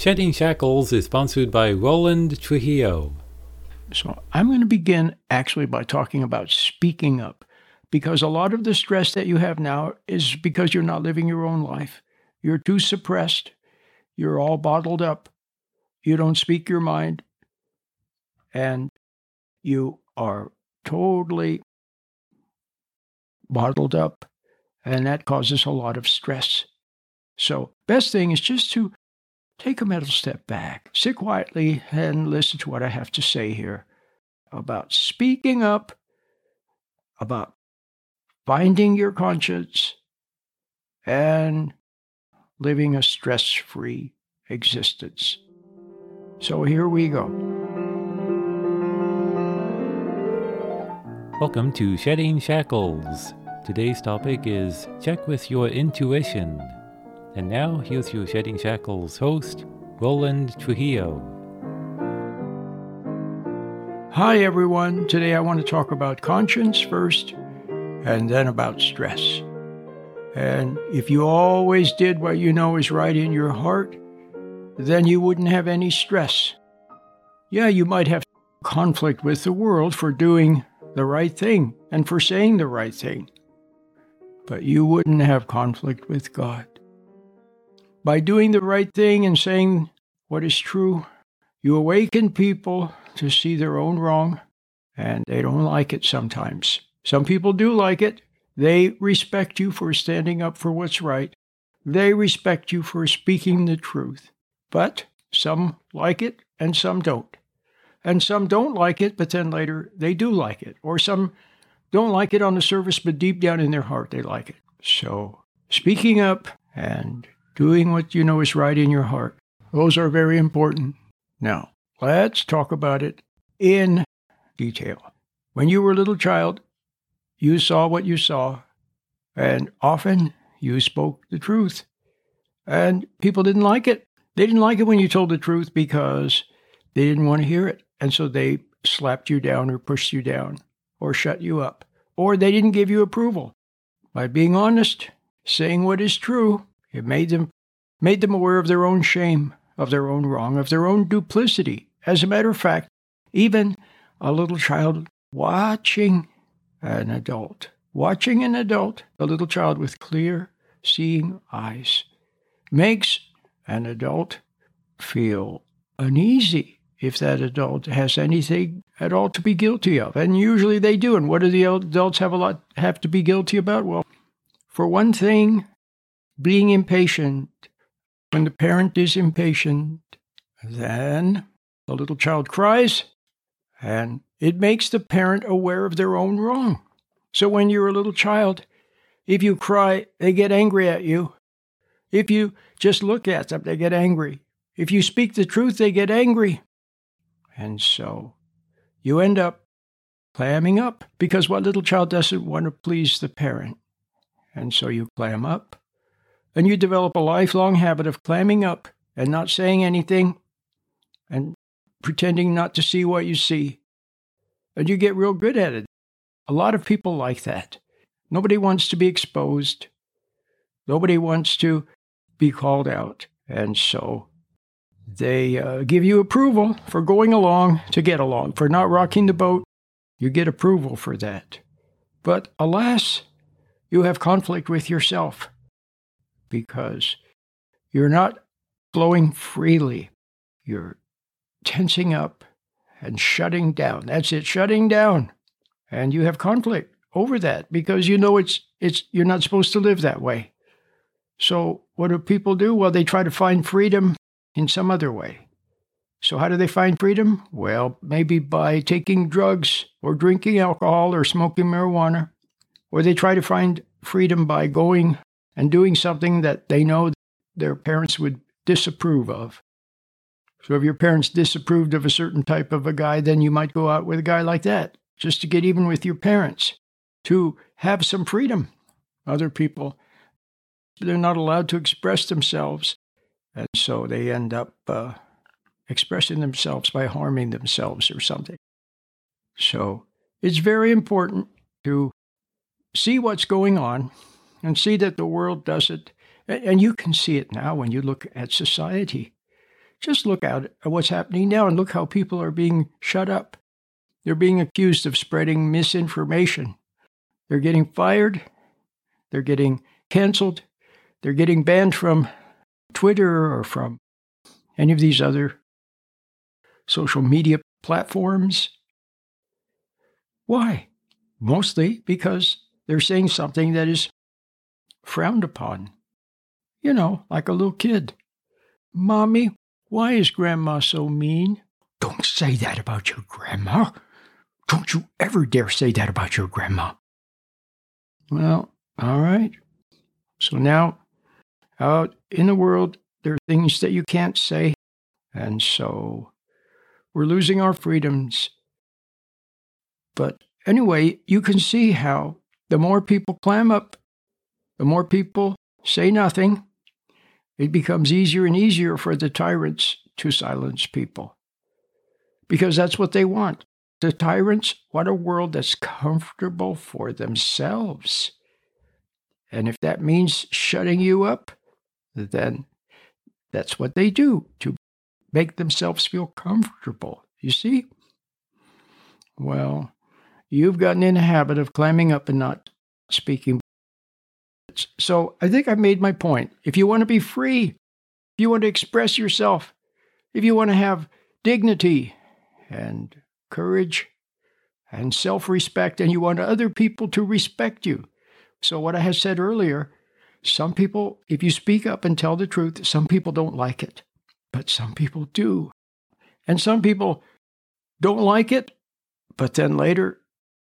Shedding Shackles is sponsored by Roland Trujillo. So I'm going to begin actually by talking about speaking up because a lot of the stress that you have now is because you're not living your own life. You're too suppressed. You're all bottled up. You don't speak your mind. And you are totally bottled up. And that causes a lot of stress. So, best thing is just to take a mental step back, sit quietly, and listen to what I have to say here about speaking up, about finding your conscience, and living a stress free existence. So here we go. Welcome to Shedding Shackles. Today's topic is check with your intuition. And now, here's your Shedding Shackles host, Roland Trujillo. Hi, everyone. Today I want to talk about conscience first and then about stress. And if you always did what you know is right in your heart, then you wouldn't have any stress. Yeah, you might have conflict with the world for doing the right thing and for saying the right thing, but you wouldn't have conflict with God. By doing the right thing and saying what is true, you awaken people to see their own wrong, and they don't like it sometimes. Some people do like it. They respect you for standing up for what's right. They respect you for speaking the truth. But some like it and some don't. And some don't like it, but then later they do like it. Or some don't like it on the surface, but deep down in their heart they like it. So speaking up and doing what you know is right in your heart. Those are very important. Now, let's talk about it in detail. When you were a little child, you saw what you saw, and often you spoke the truth. And people didn't like it. They didn't like it when you told the truth because they didn't want to hear it. And so they slapped you down or pushed you down or shut you up. Or they didn't give you approval. By being honest, saying what is true, it made them made them aware of their own shame, of their own wrong, of their own duplicity. As a matter of fact, even a little child watching an adult, watching an adult, a little child with clear seeing eyes, makes an adult feel uneasy if that adult has anything at all to be guilty of. And usually they do. And what do the adults have a lot have to be guilty about? Well, for one thing, being impatient. When the parent is impatient, then the little child cries, and it makes the parent aware of their own wrong. So when you're a little child, if you cry, they get angry at you. If you just look at them, they get angry. If you speak the truth, they get angry. And so you end up clamming up because what little child doesn't want to please the parent? And so you clam up and you develop a lifelong habit of clamming up and not saying anything and pretending not to see what you see. And you get real good at it. A lot of people like that. Nobody wants to be exposed. Nobody wants to be called out. And so they uh, give you approval for going along to get along, for not rocking the boat. You get approval for that. But alas, you have conflict with yourself because you're not flowing freely. You're tensing up and shutting down. That's it, shutting down. And you have conflict over that because you know it's it's you're not supposed to live that way. So what do people do? Well, they try to find freedom in some other way. So how do they find freedom? Well, maybe by taking drugs or drinking alcohol or smoking marijuana. Or they try to find freedom by going and doing something that they know their parents would disapprove of. So if your parents disapproved of a certain type of a guy, then you might go out with a guy like that just to get even with your parents, to have some freedom. Other people, they're not allowed to express themselves. And so they end up uh, expressing themselves by harming themselves or something. So it's very important to see what's going on and see that the world does it. And you can see it now when you look at society. Just look out at what's happening now and look how people are being shut up. They're being accused of spreading misinformation. They're getting fired. They're getting canceled. They're getting banned from Twitter or from any of these other social media platforms. Why? Mostly because they're saying something that is frowned upon. You know, like a little kid. Mommy, why is Grandma so mean? Don't say that about your grandma. Don't you ever dare say that about your grandma. Well, all right. So now, out in the world, there are things that you can't say. And so we're losing our freedoms. But anyway, you can see how the more people clam up, the more people say nothing, it becomes easier and easier for the tyrants to silence people. Because that's what they want. The tyrants want a world that's comfortable for themselves. And if that means shutting you up, then that's what they do to make themselves feel comfortable. You see? Well, you've gotten in a habit of climbing up and not speaking. So I think I've made my point. If you want to be free, if you want to express yourself, if you want to have dignity and courage and self respect, and you want other people to respect you. So, what I have said earlier, some people, if you speak up and tell the truth, some people don't like it, but some people do. And some people don't like it, but then later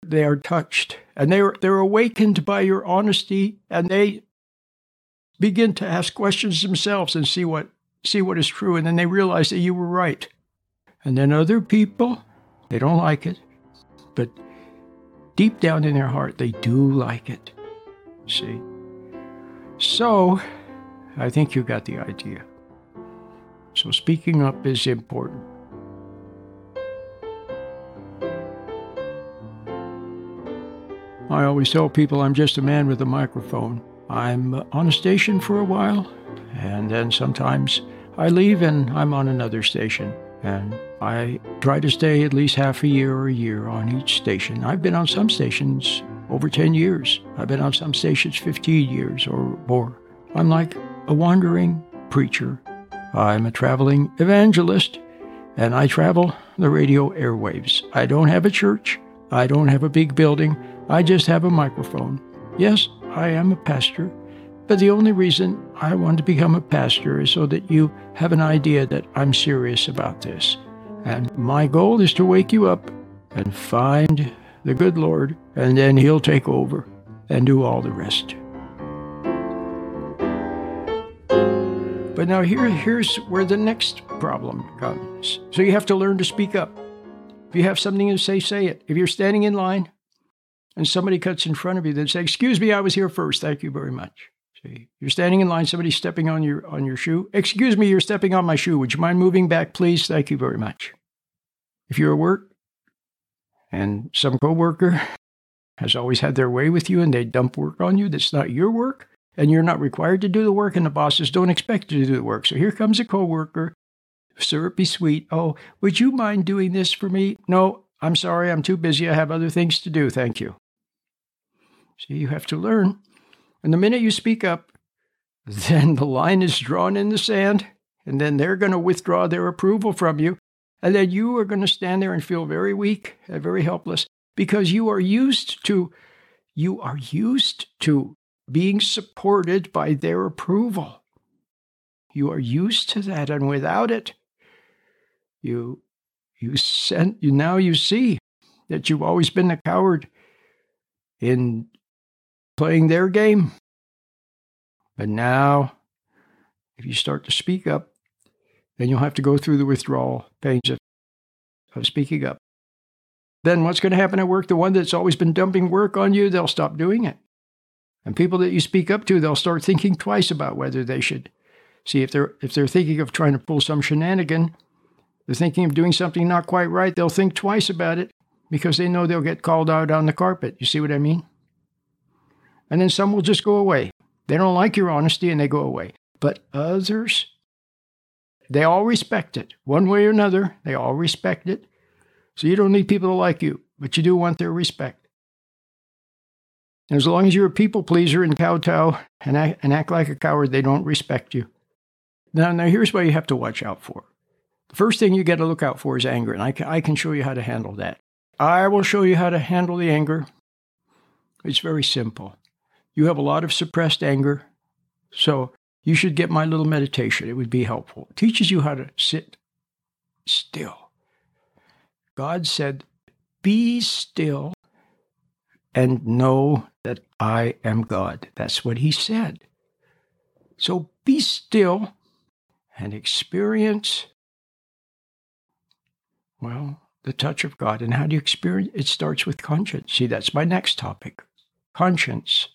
they are touched and they're, they're awakened by your honesty and they begin to ask questions themselves and see what, see what is true. And then they realize that you were right. And then other people, they don't like it, but deep down in their heart, they do like it. See? So, I think you got the idea. So, speaking up is important. I always tell people I'm just a man with a microphone. I'm uh, on a station for a while, and then sometimes I leave and I'm on another station. And I try to stay at least half a year or a year on each station. I've been on some stations over 10 years. I've been on some stations 15 years or more. I'm like a wandering preacher. I'm a traveling evangelist, and I travel the radio airwaves. I don't have a church. I don't have a big building. I just have a microphone. Yes, I am a pastor, but the only reason I want to become a pastor is so that you have an idea that I'm serious about this. And my goal is to wake you up and find the good Lord, and then He'll take over and do all the rest. But now here, here's where the next problem comes. So you have to learn to speak up. If you have something to say, say it. If you're standing in line and somebody cuts in front of you, then say, "Excuse me, I was here first. Thank you very much." See, you're standing in line, somebody's stepping on your on your shoe. "Excuse me, you're stepping on my shoe. Would you mind moving back, please? Thank you very much." If you're at work, and some coworker has always had their way with you and they dump work on you that's not your work and you're not required to do the work and the bosses don't expect you to do the work. So here comes a coworker, sir, be sweet. Oh, would you mind doing this for me? No, I'm sorry, I'm too busy. I have other things to do. Thank you. See, you have to learn. And the minute you speak up, then the line is drawn in the sand, and then they're going to withdraw their approval from you. And then you are going to stand there and feel very weak and very helpless because you are used to you are used to being supported by their approval. You are used to that and without it you you sent you now you see that you've always been a coward in playing their game. But now if you start to speak up then you'll have to go through the withdrawal pains of, of speaking up. Then what's going to happen at work? The one that's always been dumping work on you, they'll stop doing it. And people that you speak up to, they'll start thinking twice about whether they should see if they're if they're thinking of trying to pull some shenanigan, they're thinking of doing something not quite right, they'll think twice about it because they know they'll get called out on the carpet. You see what I mean? And then some will just go away. They don't like your honesty and they go away. But others, They all respect it. One way or another, they all respect it. So you don't need people to like you, but you do want their respect. And as long as you're a people pleaser and kowtow and act, and act like a coward, they don't respect you. Now, now here's what you have to watch out for. The first thing you got to look out for is anger, and I I can show you how to handle that. I will show you how to handle the anger. It's very simple. You have a lot of suppressed anger, so you should get my little meditation. It would be helpful. It teaches you how to sit still. God said, Be still and know that I am God. That's what he said. So be still and experience, well, the touch of God. And how do you experience? It starts with conscience. See, that's my next topic conscience.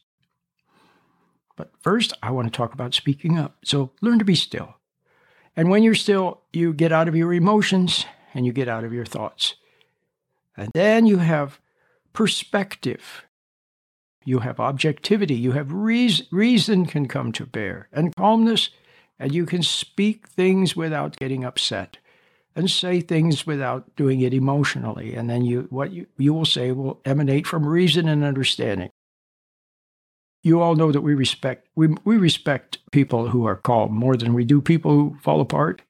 But first, I want to talk about speaking up. So learn to be still. And when you're still, you get out of your emotions and you get out of your thoughts. And then you have perspective. You have objectivity. You have reason, reason can come to bear and calmness, and you can speak things without getting upset and say things without doing it emotionally. And then you, what you, you will say will emanate from reason and understanding. You all know that we respect we, we respect people who are calm more than we do people who fall apart.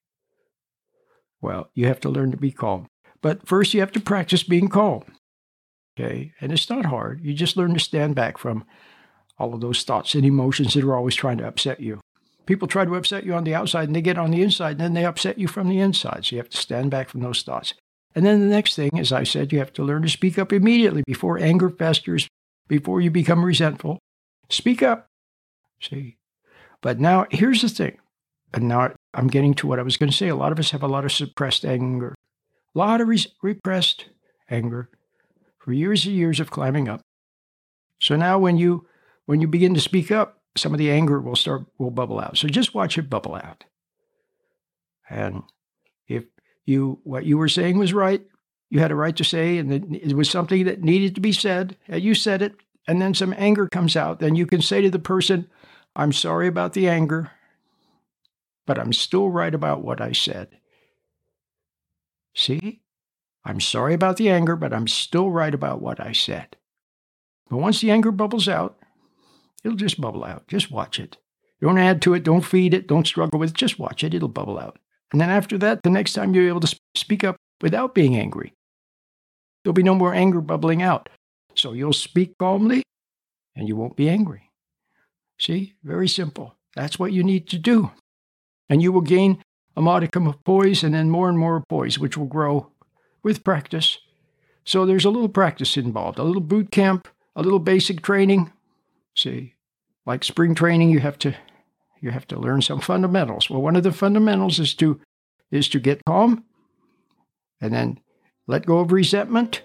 Well, you have to learn to be calm. But first you have to practice being calm. Okay. And it's not hard. You just learn to stand back from all of those thoughts and emotions that are always trying to upset you. People try to upset you on the outside and they get on the inside and then they upset you from the inside. So you have to stand back from those thoughts. And then the next thing, as I said, you have to learn to speak up immediately before anger festers, before you become resentful. Speak up. See? But now here's the thing. And now I'm getting to what I was going to say. A lot of us have a lot of suppressed anger, a lot of re- repressed anger for years and years of climbing up. So now when you when you begin to speak up, some of the anger will start will bubble out. So just watch it bubble out. And if you what you were saying was right, you had a right to say, and it was something that needed to be said, and you said it, and then some anger comes out, then you can say to the person, I'm sorry about the anger, but I'm still right about what I said. See? I'm sorry about the anger, but I'm still right about what I said. But once the anger bubbles out, it'll just bubble out. Just watch it. Don't add to it. Don't feed it. Don't struggle with it. Just watch it. It'll bubble out. And then after that, the next time you're able to speak up without being angry, there'll be no more anger bubbling out. So you'll speak calmly and you won't be angry. See, very simple. That's what you need to do. And you will gain a modicum of poise and then more and more poise, which will grow with practice. So there's a little practice involved, a little boot camp, a little basic training. See, like spring training, you have to you have to learn some fundamentals. Well, one of the fundamentals is to is to get calm and then let go of resentment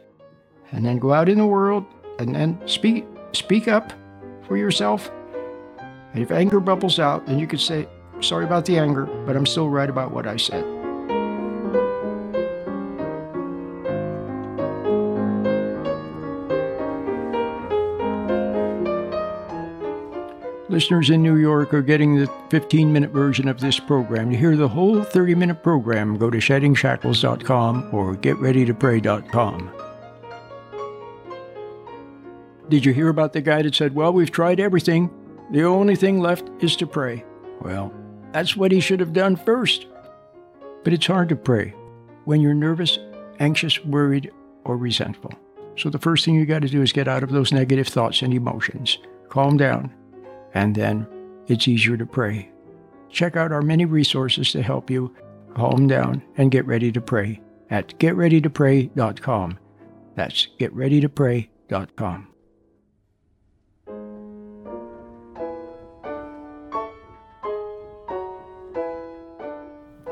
and then go out in the world and then speak speak up for yourself. And if anger bubbles out, then you could say, sorry about the anger, but I'm still right about what I said. Listeners in New York are getting the 15 minute version of this program. To hear the whole 30 minute program, go to sheddingshackles.com or getreadytopray.com. Did you hear about the guy that said, Well, we've tried everything. The only thing left is to pray? Well, that's what he should have done first. But it's hard to pray when you're nervous, anxious, worried, or resentful. So the first thing you got to do is get out of those negative thoughts and emotions. Calm down and then it's easier to pray. Check out our many resources to help you calm down and get ready to pray at getreadytopray.com. That's getreadytopray.com.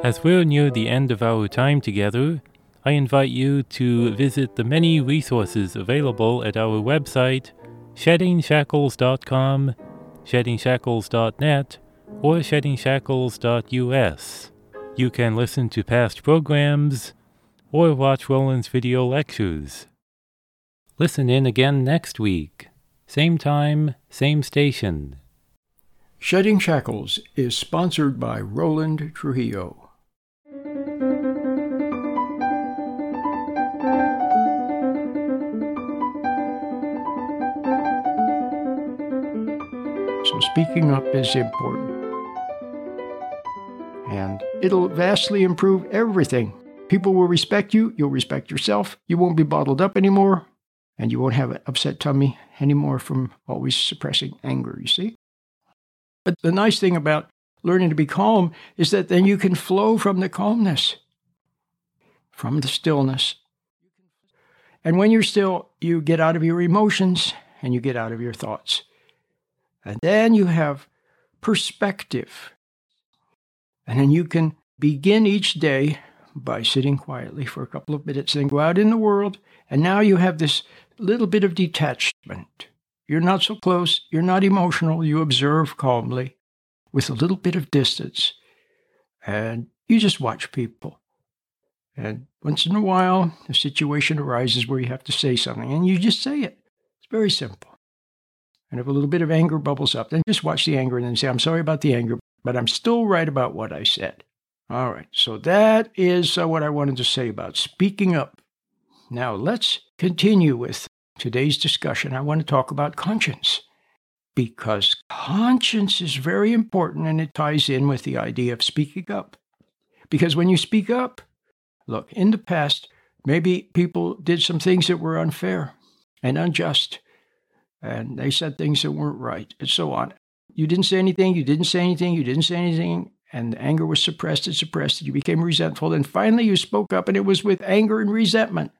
As we're near the end of our time together, I invite you to visit the many resources available at our website, sheddingshackles.com sheddingshackles.net, or sheddingshackles.us. You can listen to past programs or watch Roland's video lectures. Listen in again next week. Same time, same station. Shedding Shackles is sponsored by Roland Trujillo. Speaking up is important. And it'll vastly improve everything. People will respect you, you'll respect yourself, you won't be bottled up anymore, and you won't have an upset tummy anymore from always suppressing anger, you see? But the nice thing about learning to be calm is that then you can flow from the calmness, from the stillness. And when you're still, you get out of your emotions and you get out of your thoughts. And then you have perspective. And then you can begin each day by sitting quietly for a couple of minutes, then go out in the world. And now you have this little bit of detachment. You're not so close, you're not emotional, you observe calmly with a little bit of distance. And you just watch people. And once in a while, a situation arises where you have to say something, and you just say it. It's very simple. And if a little bit of anger bubbles up, then just watch the anger and then say, I'm sorry about the anger, but I'm still right about what I said. All right, so that is uh, what I wanted to say about speaking up. Now let's continue with today's discussion. I want to talk about conscience because conscience is very important and it ties in with the idea of speaking up. Because when you speak up, look, in the past, maybe people did some things that were unfair and unjust and they said things that weren't right, and so on. You didn't say anything, you didn't say anything, you didn't say anything, and the anger was suppressed and suppressed, and you became resentful. And finally, you spoke up, and it was with anger and resentment.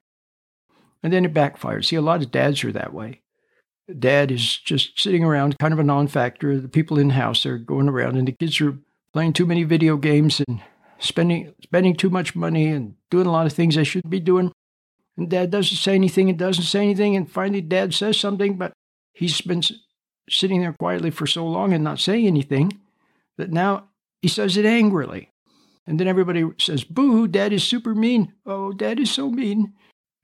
And then it backfired. See, a lot of dads are that way. Dad is just sitting around, kind of a non factor. The people in the house are going around, and the kids are playing too many video games and spending spending too much money and doing a lot of things they shouldn't be doing. And dad doesn't say anything and doesn't say anything. And finally, dad says something, but he's been sitting there quietly for so long and not saying anything that now he says it angrily. And then everybody says, Boo, dad is super mean. Oh, dad is so mean.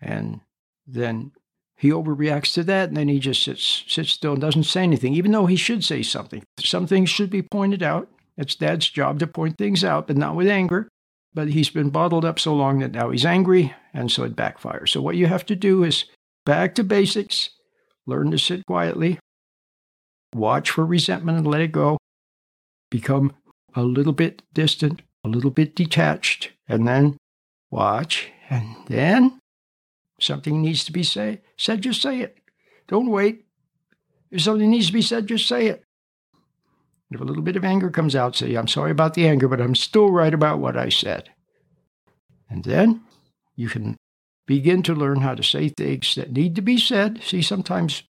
And then he overreacts to that and then he just sits, sits still and doesn't say anything, even though he should say something. Some things should be pointed out. It's dad's job to point things out, but not with anger. But he's been bottled up so long that now he's angry, and so it backfires. So, what you have to do is back to basics, Learn to sit quietly. Watch for resentment and let it go. Become a little bit distant, a little bit detached, and then watch. And then something needs to be say, said, just say it. Don't wait. If something needs to be said, just say it. If a little bit of anger comes out, say, I'm sorry about the anger, but I'm still right about what I said. And then you can begin to learn how to say things that need to be said. See, sometimes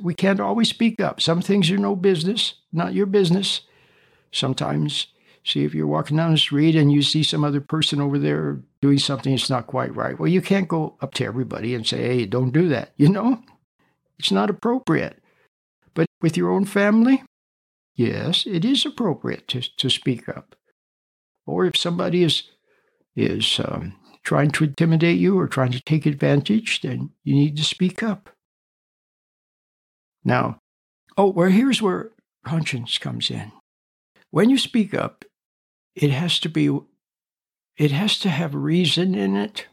we can't always speak up. Some things are no business, not your business. Sometimes, see, if you're walking down the street and you see some other person over there doing something that's not quite right, well, you can't go up to everybody and say, hey, don't do that. You know, it's not appropriate. But with your own family, yes, it is appropriate to, to speak up. Or if somebody is is um, trying to intimidate you or trying to take advantage, then you need to speak up. Now, oh, well, here's where conscience comes in. When you speak up, it has to be, it has to have reason in it,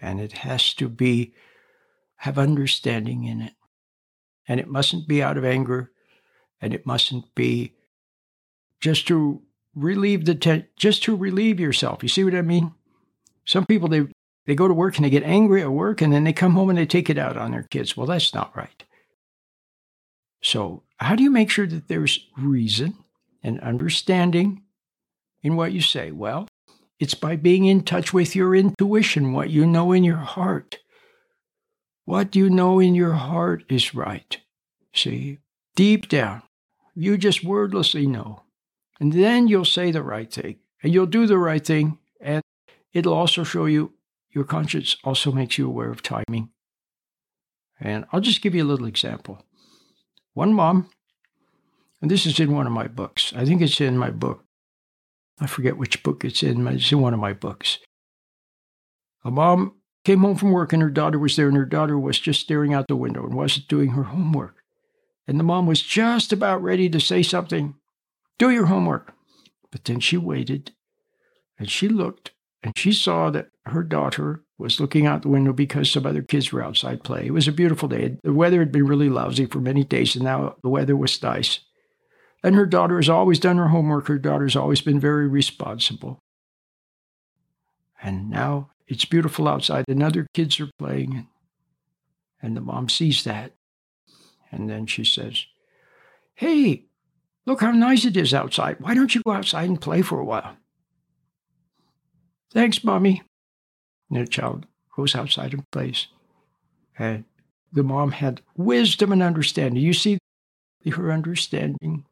and it has to be, have understanding in it. And it mustn't be out of anger, and it mustn't be just to relieve the, te- just to relieve yourself. You see what I mean? Some people they they go to work and they get angry at work and then they come home and they take it out on their kids. Well, that's not right. So, how do you make sure that there's reason and understanding in what you say? Well, it's by being in touch with your intuition, what you know in your heart. What you know in your heart is right. See, deep down, you just wordlessly know. And then you'll say the right thing and you'll do the right thing. It'll also show you your conscience also makes you aware of timing. And I'll just give you a little example. One mom, and this is in one of my books. I think it's in my book. I forget which book it's in, it's in one of my books. A mom came home from work and her daughter was there, and her daughter was just staring out the window and wasn't doing her homework. And the mom was just about ready to say something, do your homework. But then she waited and she looked and she saw that her daughter was looking out the window because some other kids were outside playing. It was a beautiful day. The weather had been really lousy for many days, and now the weather was nice. And her daughter has always done her homework. Her daughter's always been very responsible. And now it's beautiful outside, and other kids are playing. And the mom sees that. And then she says, Hey, look how nice it is outside. Why don't you go outside and play for a while? Thanks, Mommy. And the child goes outside and plays. And the mom had wisdom and understanding. You see her understanding.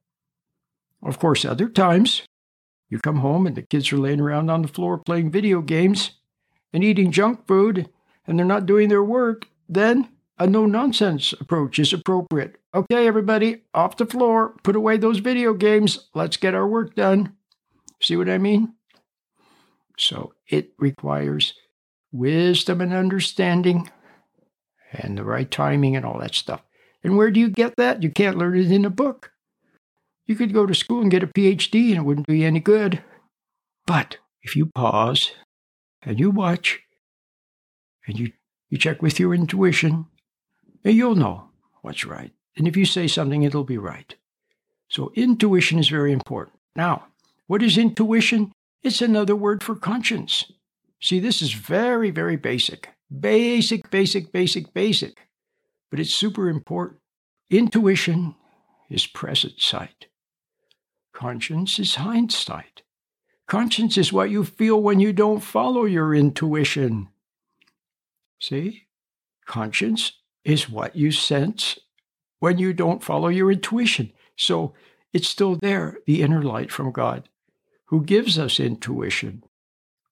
Of course, other times you come home and the kids are laying around on the floor playing video games and eating junk food and they're not doing their work, then a no nonsense approach is appropriate. Okay, everybody, off the floor, put away those video games, let's get our work done. See what I mean? So it requires wisdom and understanding and the right timing and all that stuff. And where do you get that? You can't learn it in a book. You could go to school and get a PhD and it wouldn't do you any good. But if you pause and you watch and you, you check with your intuition, you'll know what's right. And if you say something, it'll be right. So intuition is very important. Now, what is intuition? It's another word for conscience. See, this is very, very basic. Basic, basic, basic, basic. But it's super important. Intuition is present sight. Conscience is hindsight. Conscience is what you feel when you don't follow your intuition. See? Conscience is what you sense when you don't follow your intuition. So it's still there, the inner light from God, who gives us intuition.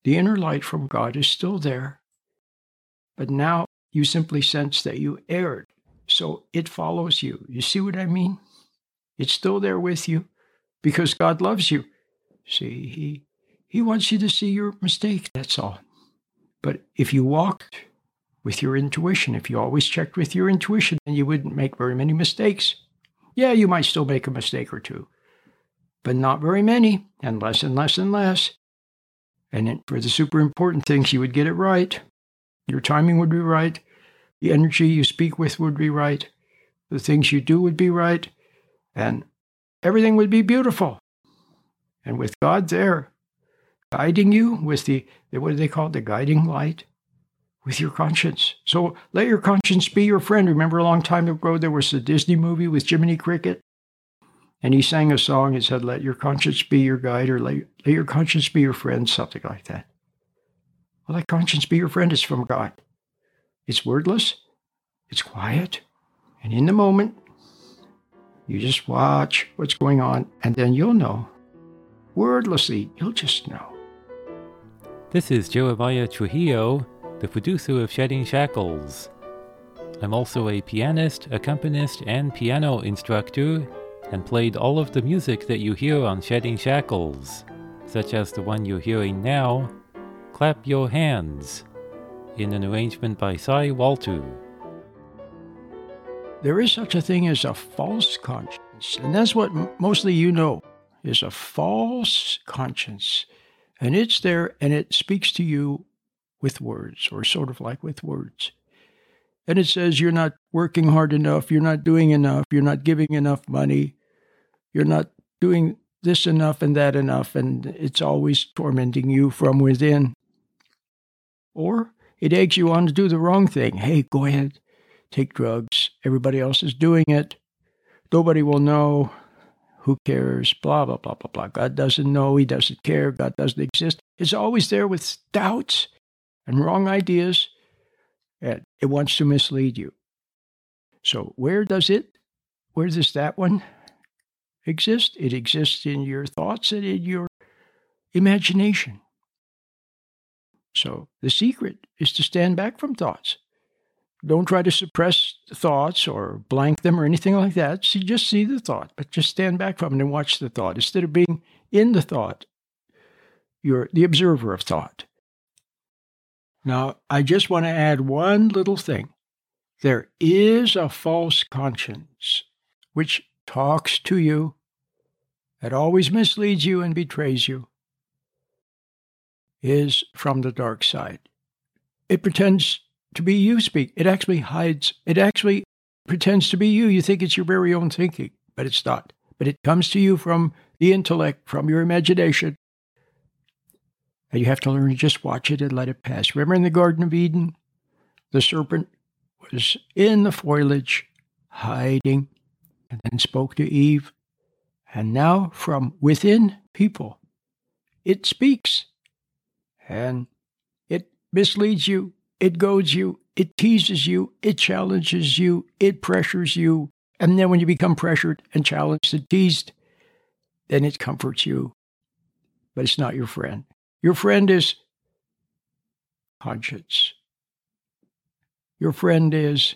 The inner light from God is still there. But now you simply sense that you erred. So it follows you. You see what I mean? It's still there with you because God loves you. See, He, he wants you to see your mistake, that's all. But if you walked with your intuition, if you always checked with your intuition, then you wouldn't make very many mistakes. Yeah, you might still make a mistake or two, but not very many, and less and less and less. And for the super important things, you would get it right. Your timing would be right. The energy you speak with would be right. The things you do would be right. And everything would be beautiful. And with God there, guiding you with the, what do they call it, the guiding light, with your conscience. So let your conscience be your friend. Remember a long time ago, there was a Disney movie with Jiminy Cricket? And he sang a song and said, Let your conscience be your guide, or let, let your conscience be your friend, something like that. Well, let conscience be your friend. is from God. It's wordless, it's quiet, and in the moment, you just watch what's going on, and then you'll know. Wordlessly, you'll just know. This is Jeremiah Trujillo, the producer of Shedding Shackles. I'm also a pianist, accompanist, and piano instructor and played all of the music that you hear on Shedding Shackles, such as the one you're hearing now, Clap Your Hands, in an arrangement by Cy Walter. There is such a thing as a false conscience, and that's what mostly you know is a false conscience. And it's there and it speaks to you with words, or sort of like with words. And it says you're not working hard enough, you're not doing enough, you're not giving enough money, you're not doing this enough and that enough, and it's always tormenting you from within. Or it eggs you on to do the wrong thing. Hey, go ahead, take drugs. Everybody else is doing it. Nobody will know. Who cares? Blah, blah, blah, blah, blah. God doesn't know. He doesn't care. God doesn't exist. It's always there with doubts and wrong ideas. And it wants to mislead you. So, where does it? Where does that one exist. It exists in your thoughts and in your imagination. So the secret is to stand back from thoughts. Don't try to suppress thoughts or blank them or anything like that. See, just see the thought, but just stand back from it and watch the thought. Instead of being in the thought, you're the observer of thought. Now, I just want to add one little thing. There is a false conscience, which talks to you, that always misleads you and betrays you, is from the dark side. it pretends to be you speak. It actually hides. It actually pretends to be you. You think it's your very own thinking, but it's not. But it comes to you from the intellect, from your imagination. And you have to learn to just watch it and let it pass. Remember in the Garden of Eden, the serpent was in the foliage, hiding, and then spoke to Eve. And now from within people, it speaks. And it misleads you, it goads you, it teases you, it challenges you, it pressures you. And then when you become pressured and challenged and teased, then it comforts you. But it's not your friend. Your friend is conscience. Your friend is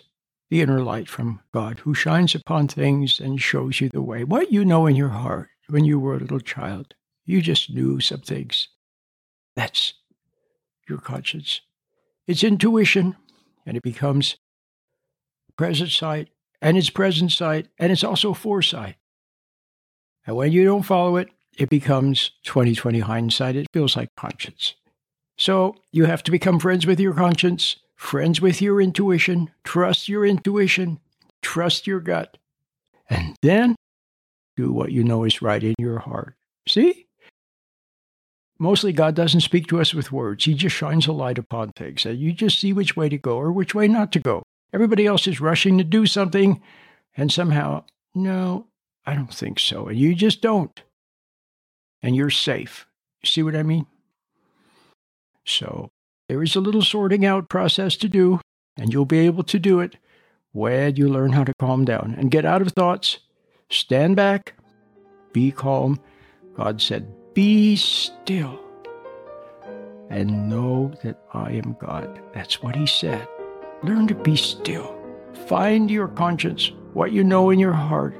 the inner light from God who shines upon things and shows you the way. What you know in your heart when you were a little child, you just knew some things. That's your conscience. It's intuition, and it becomes present sight, and it's present sight, and it's also foresight. And when you don't follow it, it becomes 2020 hindsight. It feels like conscience. So you have to become friends with your conscience, friends with your intuition, trust your intuition, trust your gut, and then do what you know is right in your heart. See? Mostly, God doesn't speak to us with words. He just shines a light upon things, and you just see which way to go or which way not to go. Everybody else is rushing to do something, and somehow, no, I don't think so. And you just don't. And you're safe. See what I mean? So, there is a little sorting out process to do, and you'll be able to do it when you learn how to calm down and get out of thoughts, stand back, be calm. God said, be still and know that I am God. That's what he said. Learn to be still. Find your conscience, what you know in your heart,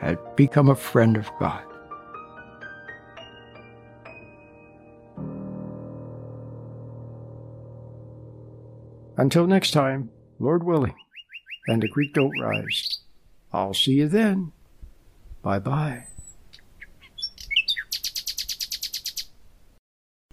and become a friend of God. Until next time, Lord willing, and the creek don't rise. I'll see you then. Bye bye.